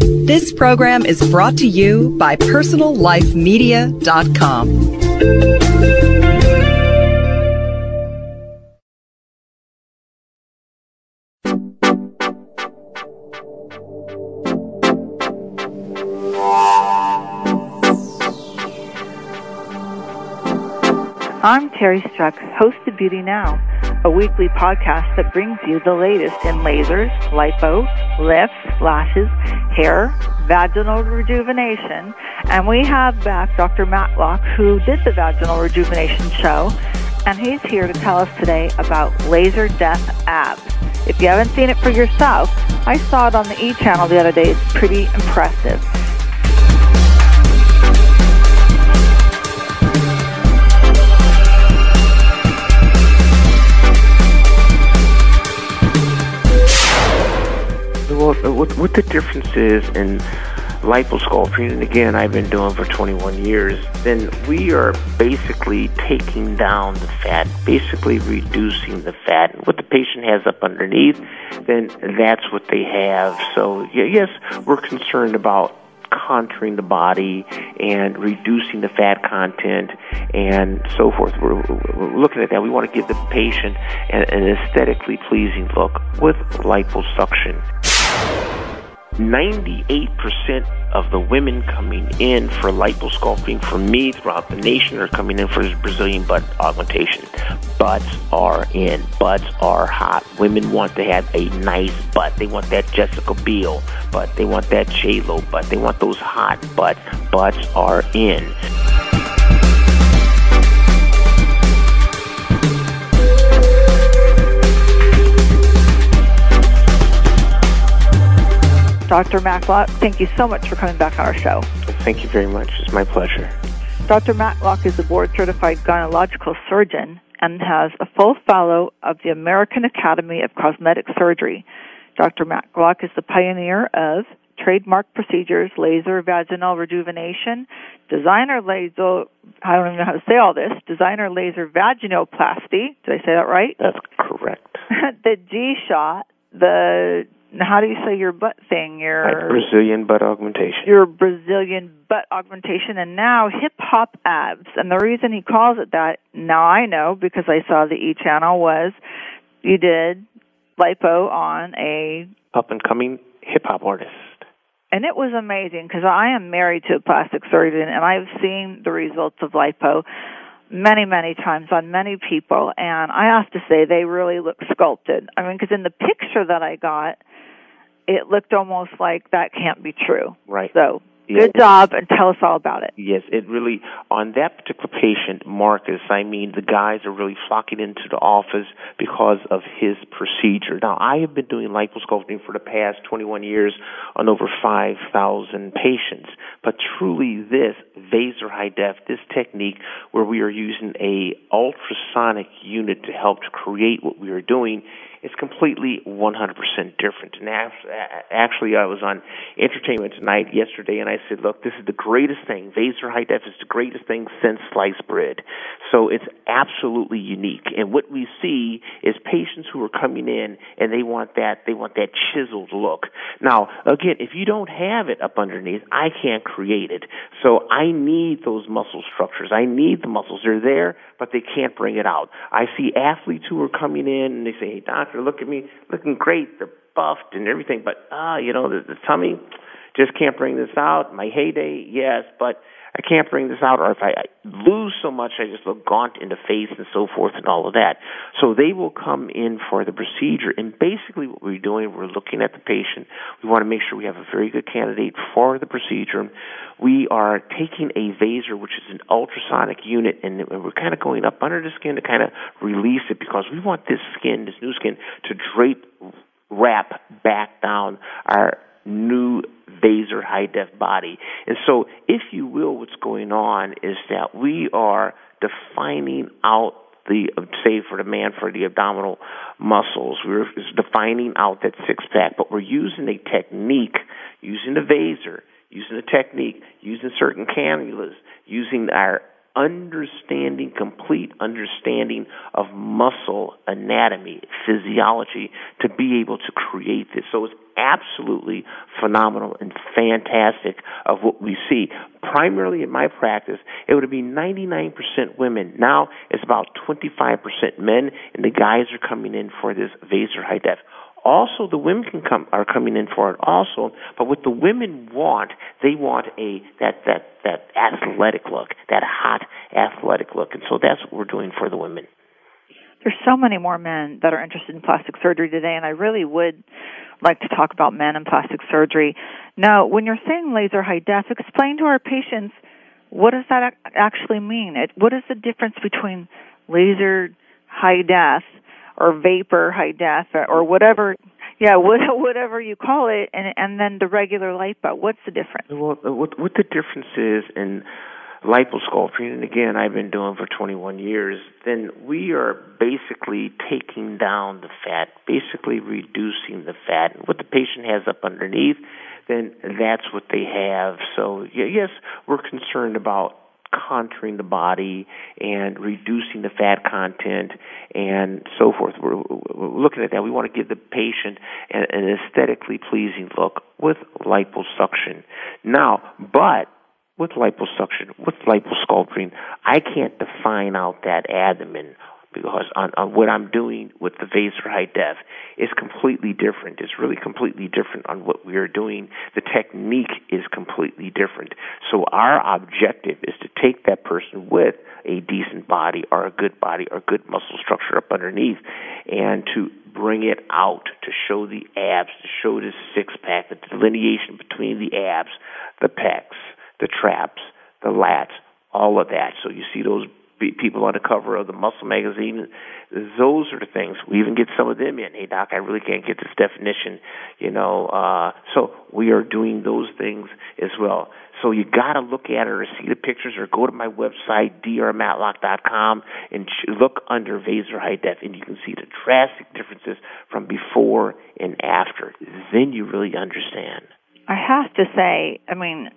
This program is brought to you by PersonalLifeMedia.com. I'm Teri Struck, host of Beauty Now, a weekly podcast that brings you the latest in lasers, lipo, lifts, lashes, hair, vaginal rejuvenation. And we have back Dr. Matlock, who did the vaginal rejuvenation show, and he's here to tell us today about laser death abs. If you haven't seen it for yourself, I saw it on the E channel the other day. It's pretty impressive. Well, what, what the difference is in liposculpting, and again, I've been doing for 21 years, then we are basically taking down the fat, basically reducing the fat. What the patient has up underneath, then that's what they have. So, yes, we're concerned about contouring the body and reducing the fat content and so forth. We're, we're looking at that. We want to give the patient an, an aesthetically pleasing look with liposuction. 98% of the women coming in for liposculpting for me throughout the nation are coming in for Brazilian butt augmentation. Butts are in. Butts are hot. Women want to have a nice butt. They want that Jessica Biel butt. They want that J Lo butt. They want those hot butts. Butts are in. Dr. Matlock, thank you so much for coming back on our show. Thank you very much. It's my pleasure. Dr. Matlock is a board certified gynecological surgeon and has a full fellow of the American Academy of Cosmetic Surgery. Dr. Matlock is the pioneer of trademark procedures, laser vaginal rejuvenation, designer laser, I don't even know how to say all this, designer laser vaginoplasty. Did I say that right? That's correct. the G shot, the how do you say your butt thing? Your Brazilian butt augmentation. Your Brazilian butt augmentation, and now hip hop abs. And the reason he calls it that, now I know because I saw the E channel, was you did lipo on a up and coming hip hop artist. And it was amazing because I am married to a plastic surgeon, and I've seen the results of lipo many, many times on many people, and I have to say they really look sculpted. I mean, because in the picture that I got, it looked almost like that can't be true. Right. So good job, and tell us all about it. Yes, it really on that particular patient, Marcus. I mean, the guys are really flocking into the office because of his procedure. Now, I have been doing liposculpting for the past 21 years on over 5,000 patients, but truly, this Vaser high def, this technique where we are using a ultrasonic unit to help to create what we are doing it's completely 100% different. And actually, I was on Entertainment Tonight yesterday, and I said, "Look, this is the greatest thing. Vaser High Def is the greatest thing since sliced bread. So it's absolutely unique. And what we see is patients who are coming in and they want that they want that chiseled look. Now, again, if you don't have it up underneath, I can't create it. So I need those muscle structures. I need the muscles. They're there, but they can't bring it out. I see athletes who are coming in and they say, "Hey, doc." Doctor, look at me, looking great, they're buffed and everything, but ah, uh, you know, the, the tummy just can't bring this out. My heyday, yes, but I can't bring this out, or if I, lose so much, I just look gaunt in the face and so forth and all of that. So they will come in for the procedure, and basically what we're doing, we're looking at the patient. We want to make sure we have a very good candidate for the procedure. We are taking a Vaser, which is an ultrasonic unit, and we're kind of going up under the skin to kind of release it because we want this skin, this new skin, to drape, wrap back down our new Vaser high def body. And so, if you will, what's going on is that we are defining out the say for the man for the abdominal muscles. We're defining out that six pack, but we're using a technique, using the Vaser, using a technique, using certain cannulas, using our understanding, complete understanding of muscle anatomy, physiology to be able to create this. So it's absolutely phenomenal and fantastic of what we see. Primarily in my practice, it would be 99% women. Now it's about 25% men, and the guys are coming in for this Vaser high def. Also, the women can come are coming in for it also. But what the women want, they want a that that that athletic look, that hot athletic look, and so that's what we're doing for the women. There's so many more men that are interested in plastic surgery today, and I really would like to talk about men and plastic surgery. Now, when you're saying laser high def, explain to our patients what does that actually mean? It, what is the difference between laser high def or vapor high def or whatever yeah whatever you call it and and then the regular lipo what's the difference? Well what what the difference is in liposculpting and again I've been doing for 21 years then we are basically taking down the fat basically reducing the fat. And what the patient has up underneath then that's what they have. So yes we're concerned about contouring the body and reducing the fat content and so forth. We're, we're looking at that. We want to give the patient an, an aesthetically pleasing look with liposuction. Now, but with liposuction, with liposculpting, I can't define out that abdomen because on, on what I'm doing with the Vaser High Def is completely different. It's really completely different on what we are doing. The technique is completely different. So our objective is to take that person with a decent body or a good body or good muscle structure up underneath and to bring it out to show the abs, to show the six pack, the delineation between the abs, the pecs, the traps, the lats, all of that. So you see those people on the cover of the Muscle magazine. Those are the things. We even get some of them in. Hey, doc, I really can't get this definition. You know, uh, so we are doing those things as well. So you got to look at it or see the pictures or go to my website, drmatlock.com, and look under Vaser High Def, and you can see the drastic differences from before and after. Then you really understand. I have to say, I mean,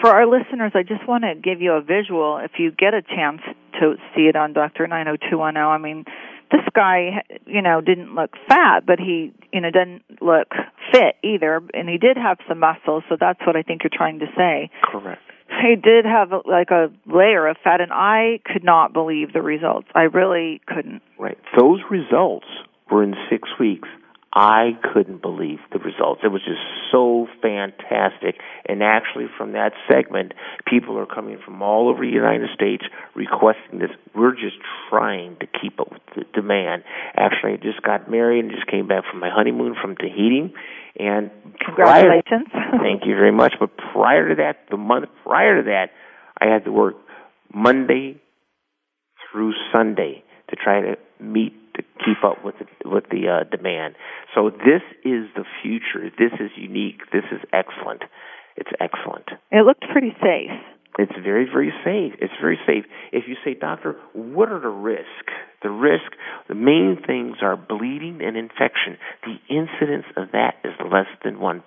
for our listeners, I just want to give you a visual. If you get a chance to see it on Doctor 90210, I mean, this guy, you know, didn't look fat, but he, you know, didn't look fit either, and he did have some muscle. So that's what I think you're trying to say. Correct. He did have like a layer of fat, and I could not believe the results. I really couldn't. Right. Those results were in six weeks. I couldn't believe the results. It was just so fantastic. And actually, from that segment, people are coming from all over the United States requesting this. We're just trying to keep up with the demand. Actually, I just got married and just came back from my honeymoon from Tahiti. And congratulations! Prior, thank you very much. But prior to that, the month prior to that, I had to work Monday through Sunday to try to meet to keep up with the, with the uh, demand. So this is the future. This is unique. This is excellent. It's excellent. It looked pretty safe. It's very, very safe. It's very safe. If you say, doctor, what are the risks? The risk, the main things are bleeding and infection. The incidence of that is less than 1%.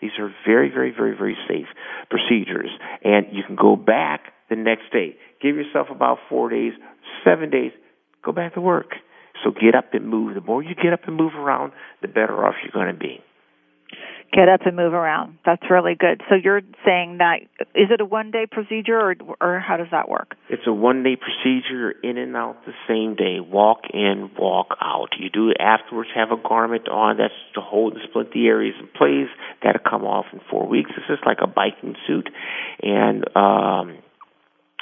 These are very, very, very, very safe procedures. And you can go back the next day. Give yourself about four days, seven days, go back to work. So get up and move. The more you get up and move around, the better off you're going to be. Get up and move around. That's really good. So you're saying that is it a one day procedure or or how does that work? It's a one day procedure, in and out the same day. Walk in, walk out. You do afterwards. Have a garment on that's to hold and split the areas in place. That'll come off in four weeks. It's just like a biking suit, and um,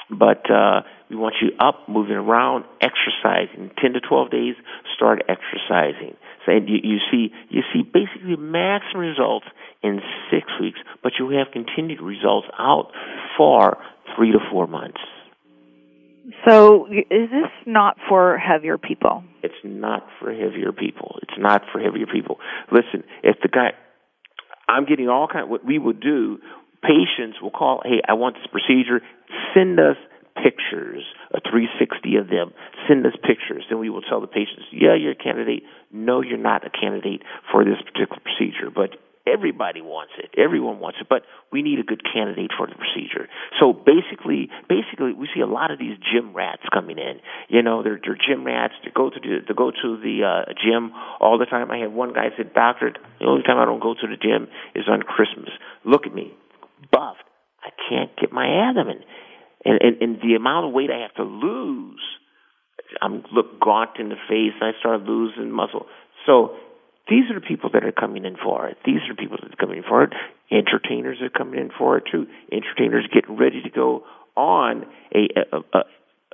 but uh, we want you up, moving around, exercising. Ten to twelve days, start exercising. So you, you see, you see basically maximum results in six weeks, but you have continued results out for three to four months. So is this not for heavier people? It's not for heavier people. It's not for heavier people. Listen, if the guy, I'm getting all kind. Of, what we would do, patients will call, hey, I want this procedure. Send us pictures, a 360 of them. Send us pictures. Then we will tell the patients, yeah, you're a candidate. No, you're not a candidate for this particular procedure. But everybody wants it. Everyone wants it. But we need a good candidate for the procedure. So basically, basically, we see a lot of these gym rats coming in. You know, they're, they're gym rats. They go to the, they go to the uh, gym all the time. I had one guy said, doctor, the only time I don't go to the gym is on Christmas. look at me, buffed. I can't get my abdomen, and and, and the amount of weight I have to lose. I'm look gaunt in the face. And I start losing muscle. So these are the people that are coming in for it. These are the people that are coming in for it. Entertainers are coming in for it too. Entertainers getting ready to go on a a, a,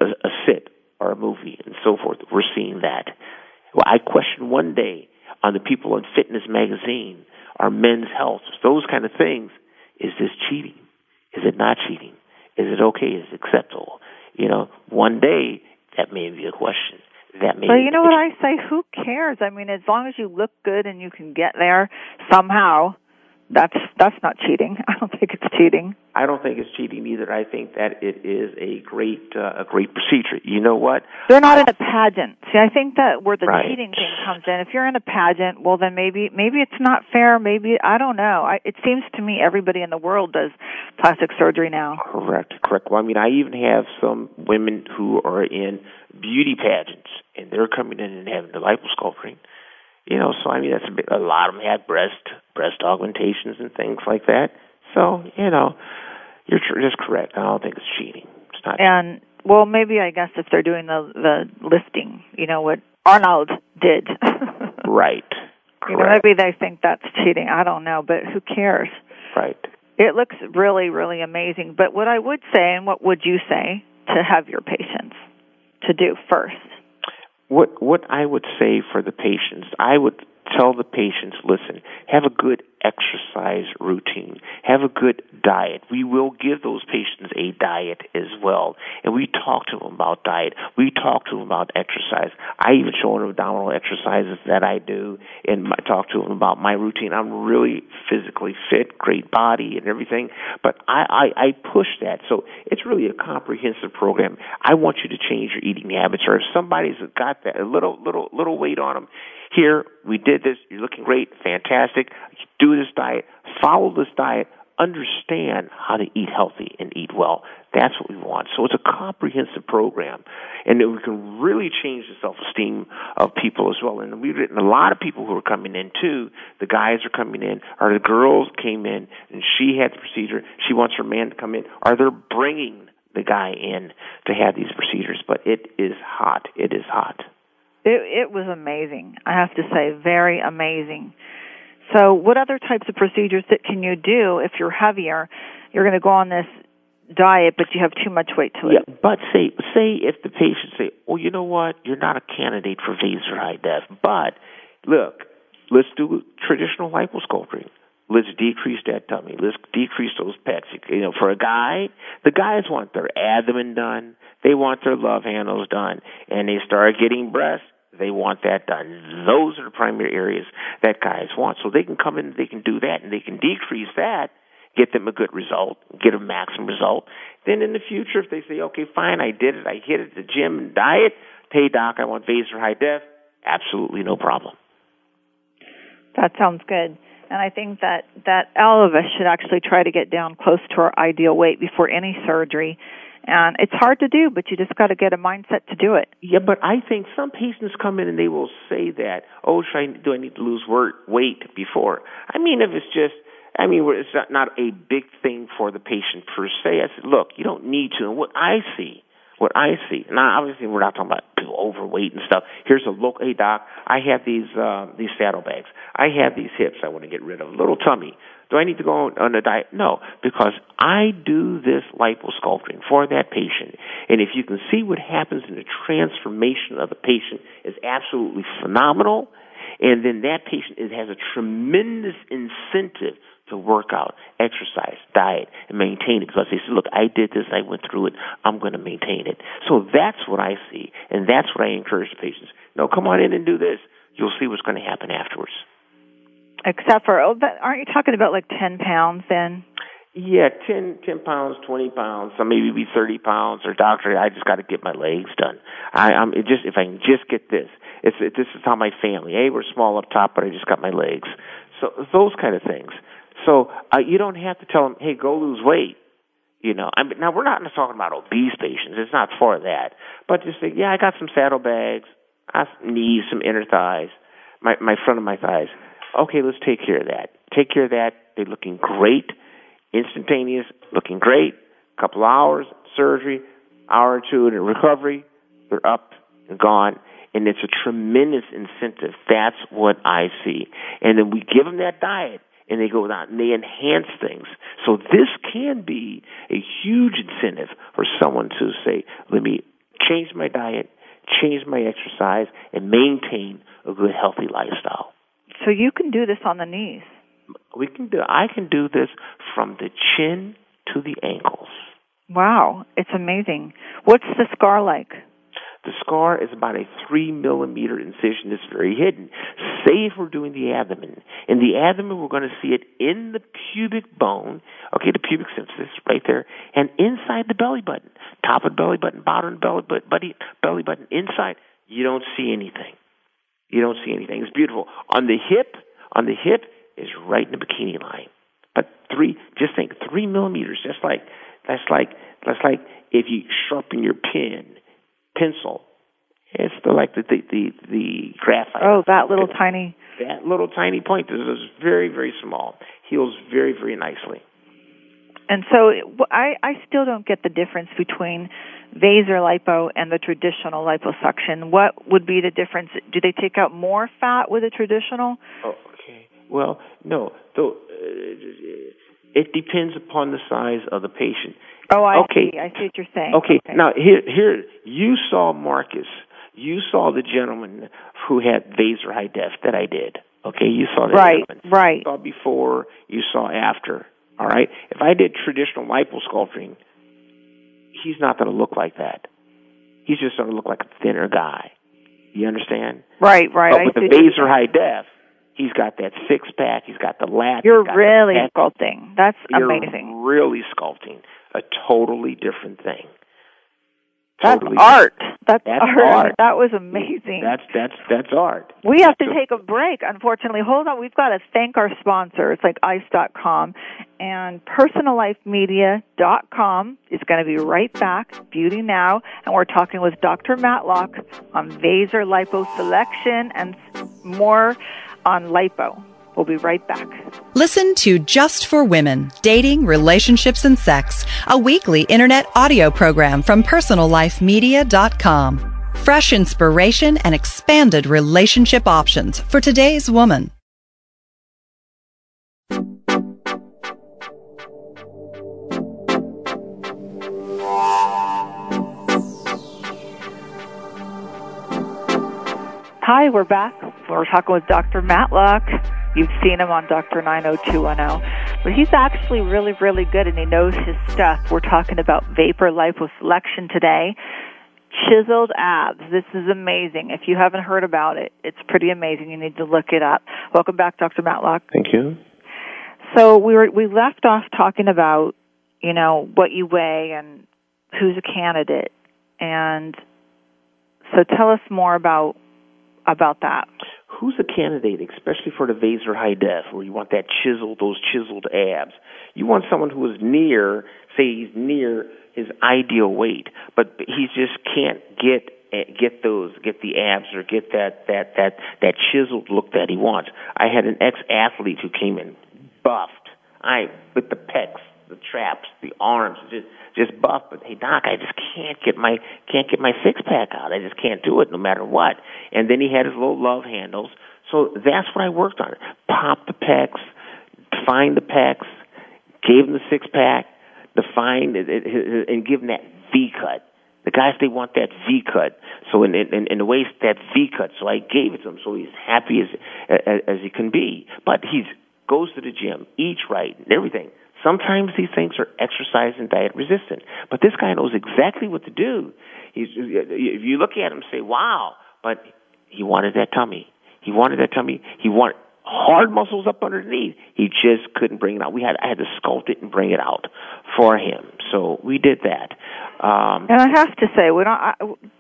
a, a sit or a movie and so forth. We're seeing that. Well, I questioned one day on the people in Fitness Magazine, our Men's Health, those kind of things. Is this cheating? Is it not cheating? Is it okay? Is it acceptable? You know, one day that may be a question. That may. Well, you know what I say? Who cares? I mean, as long as you look good and you can get there somehow, that's that's not cheating. I don't think it's cheating. I don't think it's cheating either. I think that it is a great uh, a great procedure. You know what? They're not in a pageant. See, I think that where the right. cheating thing comes in. If you're in a pageant, well, then maybe maybe it's not fair. Maybe I don't know. I, it seems to me everybody in the world does plastic surgery now. Correct. Correct. Well, I mean, I even have some women who are in beauty pageants, and they're coming in and having the liposculpting you know, so I mean, that's a, bit, a lot of them had breast breast augmentations and things like that. So you know, you're tr- just correct. I don't think it's cheating. It's not. And well, maybe I guess if they're doing the the lifting, you know what Arnold did. right. You know, maybe they think that's cheating. I don't know, but who cares? Right. It looks really, really amazing. But what I would say, and what would you say to have your patients to do first? what what I would say for the patients, I would tell the patients, listen, have a good exercise routine, have a good diet. We will give those patients a diet as well, and we talk to them about diet. We talk to them about exercise. I even show them abdominal exercises that I do, and I talk to them about my routine. I'm really physically fit, great body, and everything, but I, I, I push that. So it's really a comprehensive program. I want you to change your eating habits, or if somebody's got that a little little little weight on them, here, we did this, you're looking great, fantastic. Do this diet, follow this diet, understand how to eat healthy and eat well. That's what we want. So it's a comprehensive program. And we can really change the self esteem of people as well. And we've written a lot of people who are coming in too. The guys are coming in, or the girls came in and she had the procedure. She wants her man to come in, or they're bringing the guy in to have these procedures. But it is hot. It is hot. It, it was amazing. I have to say, very amazing. So, what other types of procedures that can you do if you're heavier? You're going to go on this diet, but you have too much weight to lose. Yeah, but say say if the patient say, "Oh, you know what? You're not a candidate for Vaser high def, but look, let's do traditional liposculpting. Let's decrease that tummy. Let's decrease those pecs. You know, for a guy, the guys want their abdomen done. They want their love handles done, and they start getting breasts they want that done. Those are the primary areas that guys want. So they can come in, they can do that, and they can decrease that, get them a good result, get a maximum result. Then in the future, if they say, okay, fine, I did it, I hit it, the gym and diet, hey doc, I want Vaser high def, absolutely no problem. That sounds good. And I think that that all of us should actually try to get down close to our ideal weight before any surgery and it's hard to do, but you just got to get a mindset to do it. Yeah, but I think some patients come in and they will say that, oh, should I, do I need to lose weight before? I mean, if it's just, I mean, it's not, a big thing for the patient per se. I said, look, you don't need to. And what I see, what I see, now obviously we're not talking about people overweight and stuff. Here's a look, hey doc, I have these uh, these saddlebags. I have these hips I want to get rid of. A little tummy. Do I need to go on, a diet? No, because I do this liposculpting for that patient. And if you can see what happens in the transformation of the patient is absolutely phenomenal. And then that patient has a tremendous incentive to work out, exercise, diet, and maintain it because they say, look, I did this, I went through it, I'm going to maintain it. So that's what I see, and that's what I encourage the patients. No, come on in and do this. You'll see what's going to happen afterwards. Except for, oh, but aren't you talking about like 10 pounds then? Yeah, ten, ten pounds, twenty pounds, some maybe be thirty pounds. Or doctor, I just got to get my legs done. I, I'm it just if I can just get this. It's it, this is how my family. Hey, we're small up top, but I just got my legs. So those kind of things. So uh, you don't have to tell them, hey, go lose weight. You know, I mean, now we're not talking about obese patients. It's not for that. But just say, yeah, I got some saddlebags, I have knees, some inner thighs, my my front of my thighs. Okay, let's take care of that. Take care of that. They're looking great. instantaneous, looking great, couple hours, surgery, hour or two in recovery, they're up and gone. And it's a tremendous incentive. That's what I see. And then we give them that diet and they go out and they enhance things. So this can be a huge incentive for someone to say, let me change my diet, change my exercise, and maintain a good, healthy lifestyle. So you can do this on the knees. We can do. I can do this from the chin to the ankles. Wow, it's amazing. What's the scar like? The scar is about a three millimeter incision that's very hidden. Say if we're doing the abdomen. In the abdomen, we're going to see it in the pubic bone, okay, the pubic symphysis right there, and inside the belly button. Top of the belly button, bottom of the belly, button, belly button, inside, you don't see anything. You don't see anything. It's beautiful. On the hip, on the hip is right in the bikini line. But three, just think, three millimeters, just like, that's like, that's like if you sharpen your pen pencil. It's the, like the the the, the graphite. Oh, that little tiny. That little tiny point is very very small. Heals very very nicely. And so I I still don't get the difference between Vaser lipo and the traditional liposuction. What would be the difference? Do they take out more fat with a traditional? Oh, okay. Well, no. Though it depends upon the size of the patient. Oh, I okay. see. I see what you're saying. Okay. okay. Now here, here, you saw Marcus. You saw the gentleman who had Vaser high def that I did. Okay, you saw that right, gentleman. right. You saw before. You saw after. All right. If I did traditional liposculpting, he's not going to look like that. He's just going to look like a thinner guy. You understand? Right, right. But with I the Vaser high def, he's got that six pack. He's got the lat. You're really sculpting. That's You're amazing. Really sculpting a totally different thing. That's art. That's, that's art. art. That was amazing. That's that's that's art. We have to take a break. Unfortunately, hold on. We've got to thank our sponsors like ice.com and personallifemedia.com is going to be right back. Beauty Now, and we're talking with Dr. Matlock on Vaser liposelection and more on lipo. We'll be right back. Listen to Just for Women Dating, Relationships, and Sex, a weekly internet audio program from PersonalLifeMedia.com. Fresh inspiration and expanded relationship options for today's woman. Hi, we're back. We're talking with Dr. Matlock. You've seen him on Dr. 90210. But he's actually really, really good and he knows his stuff. We're talking about vapor liposelection today. Chiseled abs. This is amazing. If you haven't heard about it, it's pretty amazing. You need to look it up. Welcome back, Dr. Matlock. Thank you. So we were we left off talking about, you know, what you weigh and who's a candidate. And so tell us more about about that who's a candidate, especially for the Vaser high def, where you want that chiseled, those chiseled abs? You want someone who is near, say he's near his ideal weight, but he just can't get eh, get those, get the abs or get that that that that chiseled look that he wants. I had an ex athlete who came in buffed, I with the pecs, the traps, the arms, just just buff. But hey, doc, I just can't get my can't get my six pack out. I just can't do it, no matter what. And then he had his little love handles. So that's what I worked on. Pop the pecs, define the pecs, gave him the six pack, define it, and give him that V cut. The guys they want that V cut. So in in, in the waist that V cut. So I gave it to him so he's happy as as, as he can be. But he's goes to the gym, eats right, and everything. Sometimes these things are exercise and diet resistant, but this guy knows exactly what to do. He's, if you look at him, say, "Wow!" But he wanted that tummy. He wanted that tummy. He wanted hard muscles up underneath. He just couldn't bring it out. We had I had to sculpt it and bring it out for him. So we did that. Um, and I have to say, when I,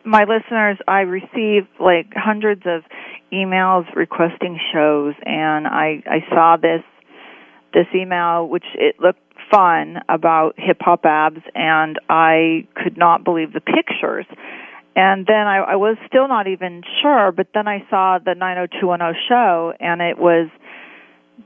my listeners, I receive like hundreds of emails requesting shows, and I I saw this this email, which it looked fun about hip hop abs, and I could not believe the pictures. And then I, I was still not even sure, but then I saw the 90210 show, and it was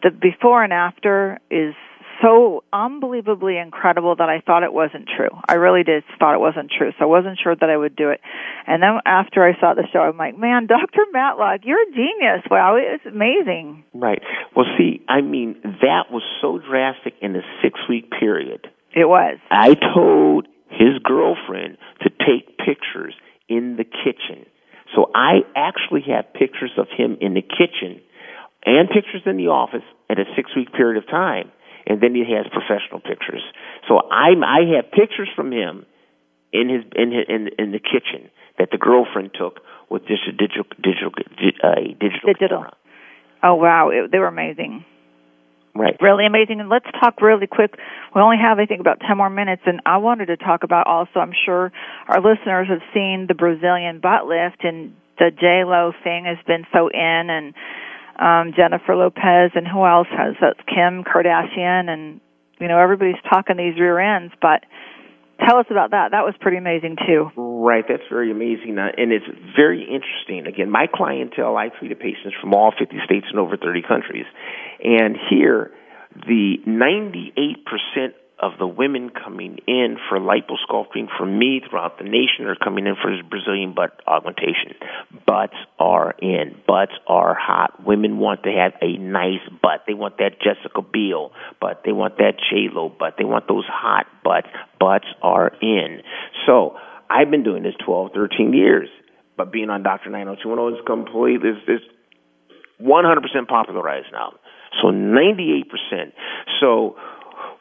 the before and after is so unbelievably incredible that I thought it wasn't true. I really did thought it wasn't true, so I wasn't sure that I would do it. And then after I saw the show, I'm like, man, Dr. Matlock, you're a genius. Wow, it's amazing. Right. Well, see, I mean, that was so drastic in a six week period. It was. I told his girlfriend to take pictures in the kitchen. So I actually have pictures of him in the kitchen and pictures in the office at a six week period of time. And then he has professional pictures. So I I have pictures from him in his in his, in in the kitchen that the girlfriend took with just a digital digital uh, digital, digital. camera. Oh wow, it, they were amazing. Right. Really amazing. And let's talk really quick. We only have, I think, about 10 more minutes. And I wanted to talk about also, I'm sure our listeners have seen the Brazilian butt lift and the J-Lo thing has been so in and um, Jennifer Lopez and who else has that's Kim Kardashian and you know everybody's talking these rear ends, but tell us about that. That was pretty amazing too. Right, that's very amazing, uh, and it's very interesting. Again, my clientele, I treated patients from all 50 states and over 30 countries, and here the 98% of the women coming in for liposculpting from me throughout the nation are coming in for this Brazilian butt augmentation. Butts are in. Butts are hot. Women want to have a nice butt. They want that Jessica Biel butt. They want that J Lo butt. They want those hot butts. Butts are in. So I've been doing this 12, 13 years. But being on Dr. 90210 is completely, is, is 100% popularized now. So 98%. So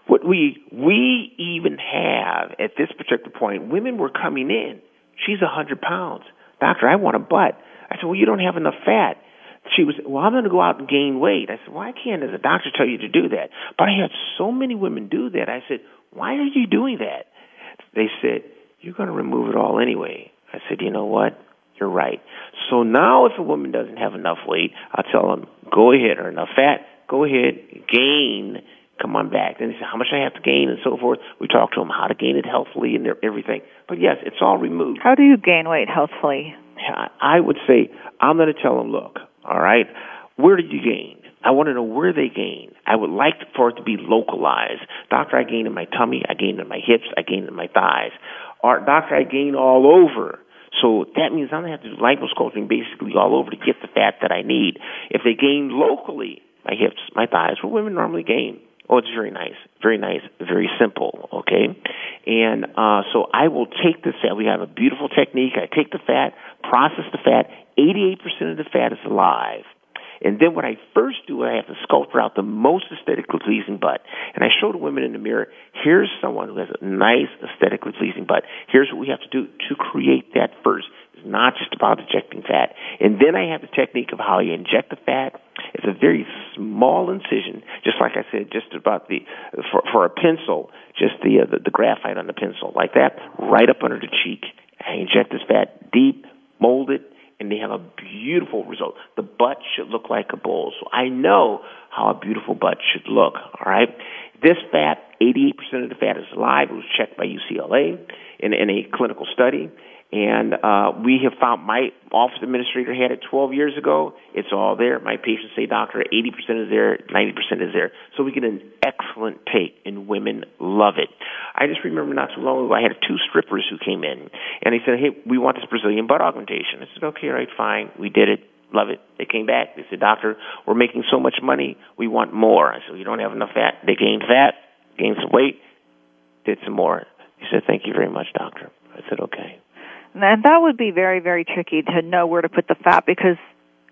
what we we even have at this particular point, women were coming in. She's a hundred pounds, doctor. I want a butt. I said, well, you don't have enough fat. She was, well, I'm going to go out and gain weight. I said, why can't the doctor tell you to do that? But I had so many women do that. I said, why are you doing that? They said, you're going to remove it all anyway. I said, you know what? You're right. So now if a woman doesn't have enough weight, I'll tell them, go ahead, or enough fat, go ahead, gain come on back. Then they say how much I have to gain and so forth. We talk to them how to gain it healthfully and everything. But yes, it's all removed. How do you gain weight healthfully? I would say I'm going to tell them, look, all right, where did you gain? I want to know where they gain. I would like for it to be localized. Doctor, I gain in my tummy. I gain in my hips. I gain in my thighs. Or doctor, I gain all over. So that means I'm going to have to do liposculpting basically all over to get the fat that I need. If they gain locally, my hips, my thighs, where women normally gain, Oh, it's very nice, very nice, very simple. Okay, and uh, so I will take the fat. We have a beautiful technique. I take the fat, process the fat. Eighty-eight percent of the fat is alive. And then what I first do, I have to sculpt out the most aesthetically pleasing butt. And I show the women in the mirror, here's someone who has a nice aesthetically pleasing butt. Here's what we have to do to create that first. It's not just about injecting fat. And then I have the technique of how you inject the fat. It's a very small incision, just like I said, just about the for, for a pencil, just the, uh, the the graphite on the pencil, like that, right up under the cheek. I inject this fat deep, mold it, and they have a beautiful result. The butt should look like a bowl. So I know how a beautiful butt should look. All right. This fat, 88% of the fat is alive. It was checked by UCLA in, in a clinical study. And uh, we have found my office administrator had it 12 years ago. It's all there. My patients say, doctor, 80% is there, 90% is there. So we get an excellent take, and women love it. I just remember not too long ago, I had two strippers who came in, and they said, hey, we want this Brazilian butt augmentation. I said, okay, right, fine. We did it. Love it. They came back. They said, doctor, we're making so much money. We want more. I said, you don't have enough fat. They gained fat, gained some weight, did some more. He said, thank you very much, doctor. I said, okay. And that would be very, very tricky to know where to put the fat because,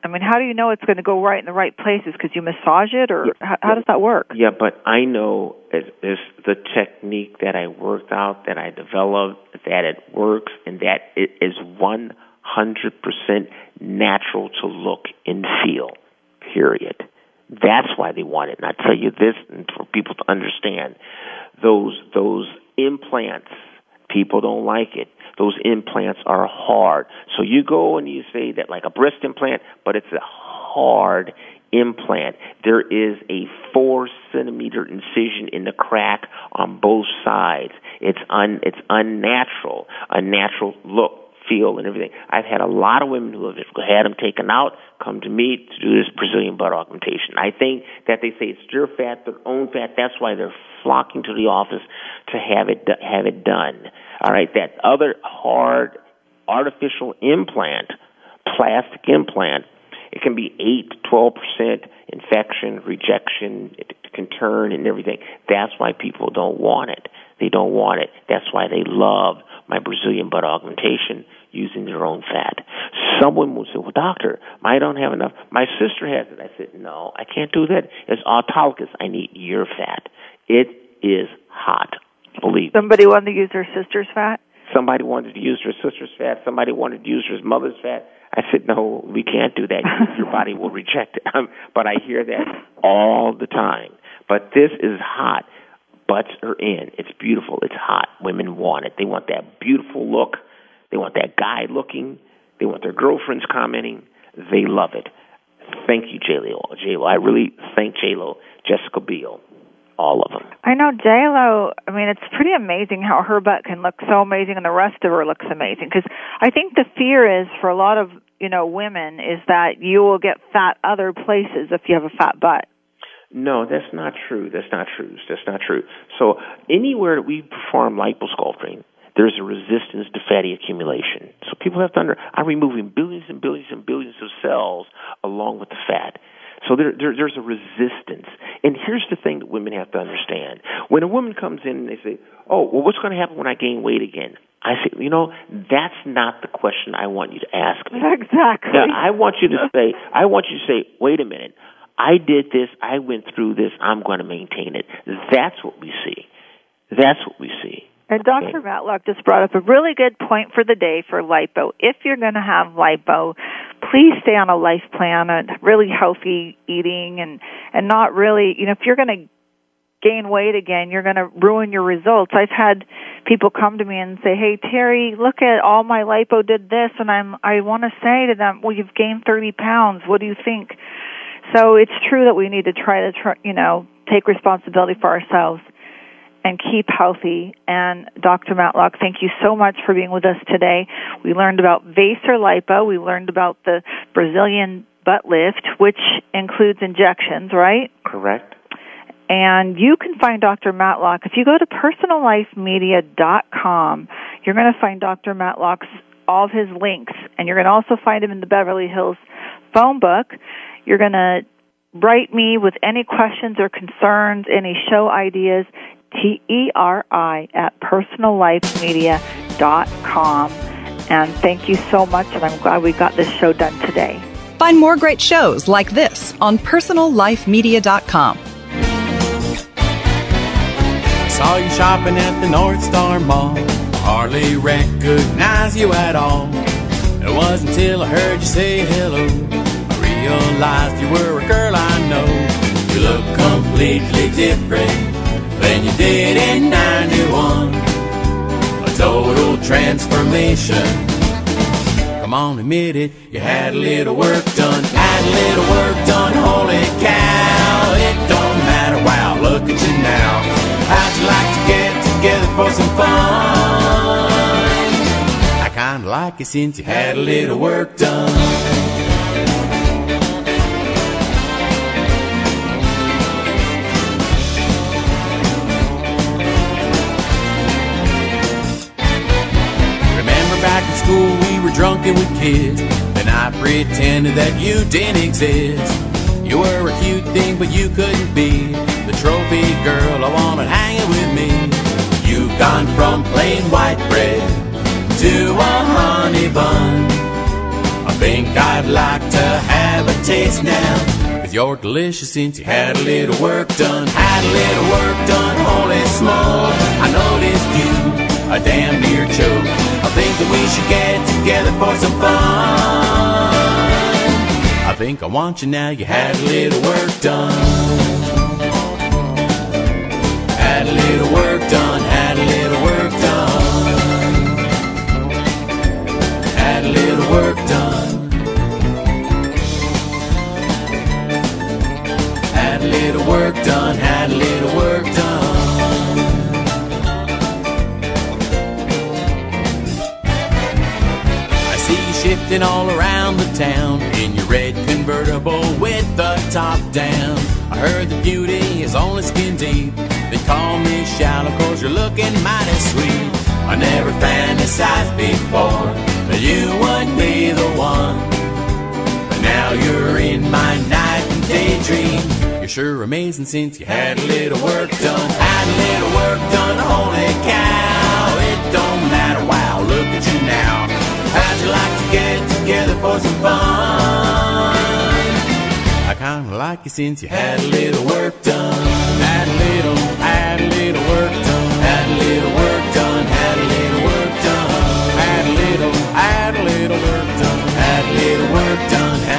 I mean, how do you know it's going to go right in the right places? Because you massage it, or yeah, how, how does that work? Yeah, but I know it's, it's the technique that I worked out, that I developed, that it works, and that it is 100% natural to look and feel, period. That's why they want it. And I tell you this, and for people to understand, those those implants, people don't like it those implants are hard. So you go and you say that like a breast implant, but it's a hard implant. There is a four centimeter incision in the crack on both sides. It's un it's unnatural, a natural look, feel and everything. I've had a lot of women who have had them taken out come to me to do this Brazilian butt augmentation. I think that they say it's their fat, their own fat. That's why they're flocking to the office to have it have it done. All right, that other hard artificial implant, plastic implant, it can be eight to twelve percent infection, rejection. It can turn and everything. That's why people don't want it. They don't want it. That's why they love my Brazilian butt augmentation using their own fat. Someone will say, well, doctor, I don't have enough. My sister has it. I said, no, I can't do that. It's autologous. I need your fat. It is hot. Believe Somebody wanted to use their sister's fat? Somebody wanted to use their sister's fat. Somebody wanted to use their mother's fat. I said, no, we can't do that. Your body will reject it. but I hear that all the time. But this is hot. Butts are in. It's beautiful. It's hot. Women want it. They want that beautiful look. They want that guy looking. They want their girlfriends commenting. They love it. Thank you, J-Lo. J-Lo. I really thank J-Lo, Jessica Biel, all of them. I know J-Lo, I mean, it's pretty amazing how her butt can look so amazing and the rest of her looks amazing. Because I think the fear is for a lot of, you know, women is that you will get fat other places if you have a fat butt. No, that's not true. That's not true. That's not true. So anywhere that we perform liposculpting, there's a resistance to fatty accumulation. So people have to under I'm removing billions and billions and billions of cells along with the fat. So there, there, there's a resistance. And here's the thing that women have to understand. When a woman comes in and they say, Oh, well what's gonna happen when I gain weight again? I say, you know, that's not the question I want you to ask me. Exactly. Now, I want you to say, I want you to say, wait a minute, I did this, I went through this, I'm going to maintain it. That's what we see. That's what we see. And Dr. Okay. Matlock just brought up a really good point for the day for lipo. If you're going to have lipo, please stay on a life plan and really healthy eating and and not really, you know, if you're going to gain weight again, you're going to ruin your results. I've had people come to me and say, "Hey Teri, look at all my lipo did this," and I'm I want to say to them, "Well, you've gained 30 pounds. What do you think?" So it's true that we need to try to, try, you know, take responsibility for ourselves and keep healthy. And Dr. Matlock, thank you so much for being with us today. We learned about Vaser lipo. We learned about the Brazilian butt lift, which includes injections, right? Correct. And you can find Dr. Matlock if you go to personallifemedia.com. You're going to find Dr. Matlock's all of his links, and you're going to also find him in the Beverly Hills phone book. You're going to write me with any questions or concerns, any show ideas. T-E-R-I at personallifemedia.com. And thank you so much, and I'm glad we got this show done today. Find more great shows like this on personallifemedia.com. Saw you shopping at the North Star Mall. Hardly recognize you at all. It wasn't until I heard you say hello. Realized you were a girl I know. You look completely different than you did in 91. A total transformation. Come on, admit it, you had a little work done, had a little work done, holy cow. It don't matter, wow, look at you now. How'd you like to get together for some fun? I kinda like it since you had a little work done. School we were drunken with kids. Then I pretended that you didn't exist. You were a cute thing, but you couldn't be the trophy girl I wanted hanging with me. You've gone from plain white bread to a honey bun. I think I'd like to have a taste now. Cause you're delicious since you had a little work done. Had a little work done, together for some fun. I think I want you now, you had a little work done. Had a little work done, had a little work done. Had a little work done. Had a little work done, had a little work done. Drifting all around the town in your red convertible with the top down. I heard the beauty is only skin deep. They call me shallow cause you're looking mighty sweet. I never fantasized before that you would be the one. But now you're in my night and daydream. You're sure amazing since you had a little work done. Had a little work done, holy cow. porcupine. I kinda like you since you had a little work done. Had a little, had a little work done. Had a little work done. Had a little work done. Had a little, had a little work done. Had a little work done.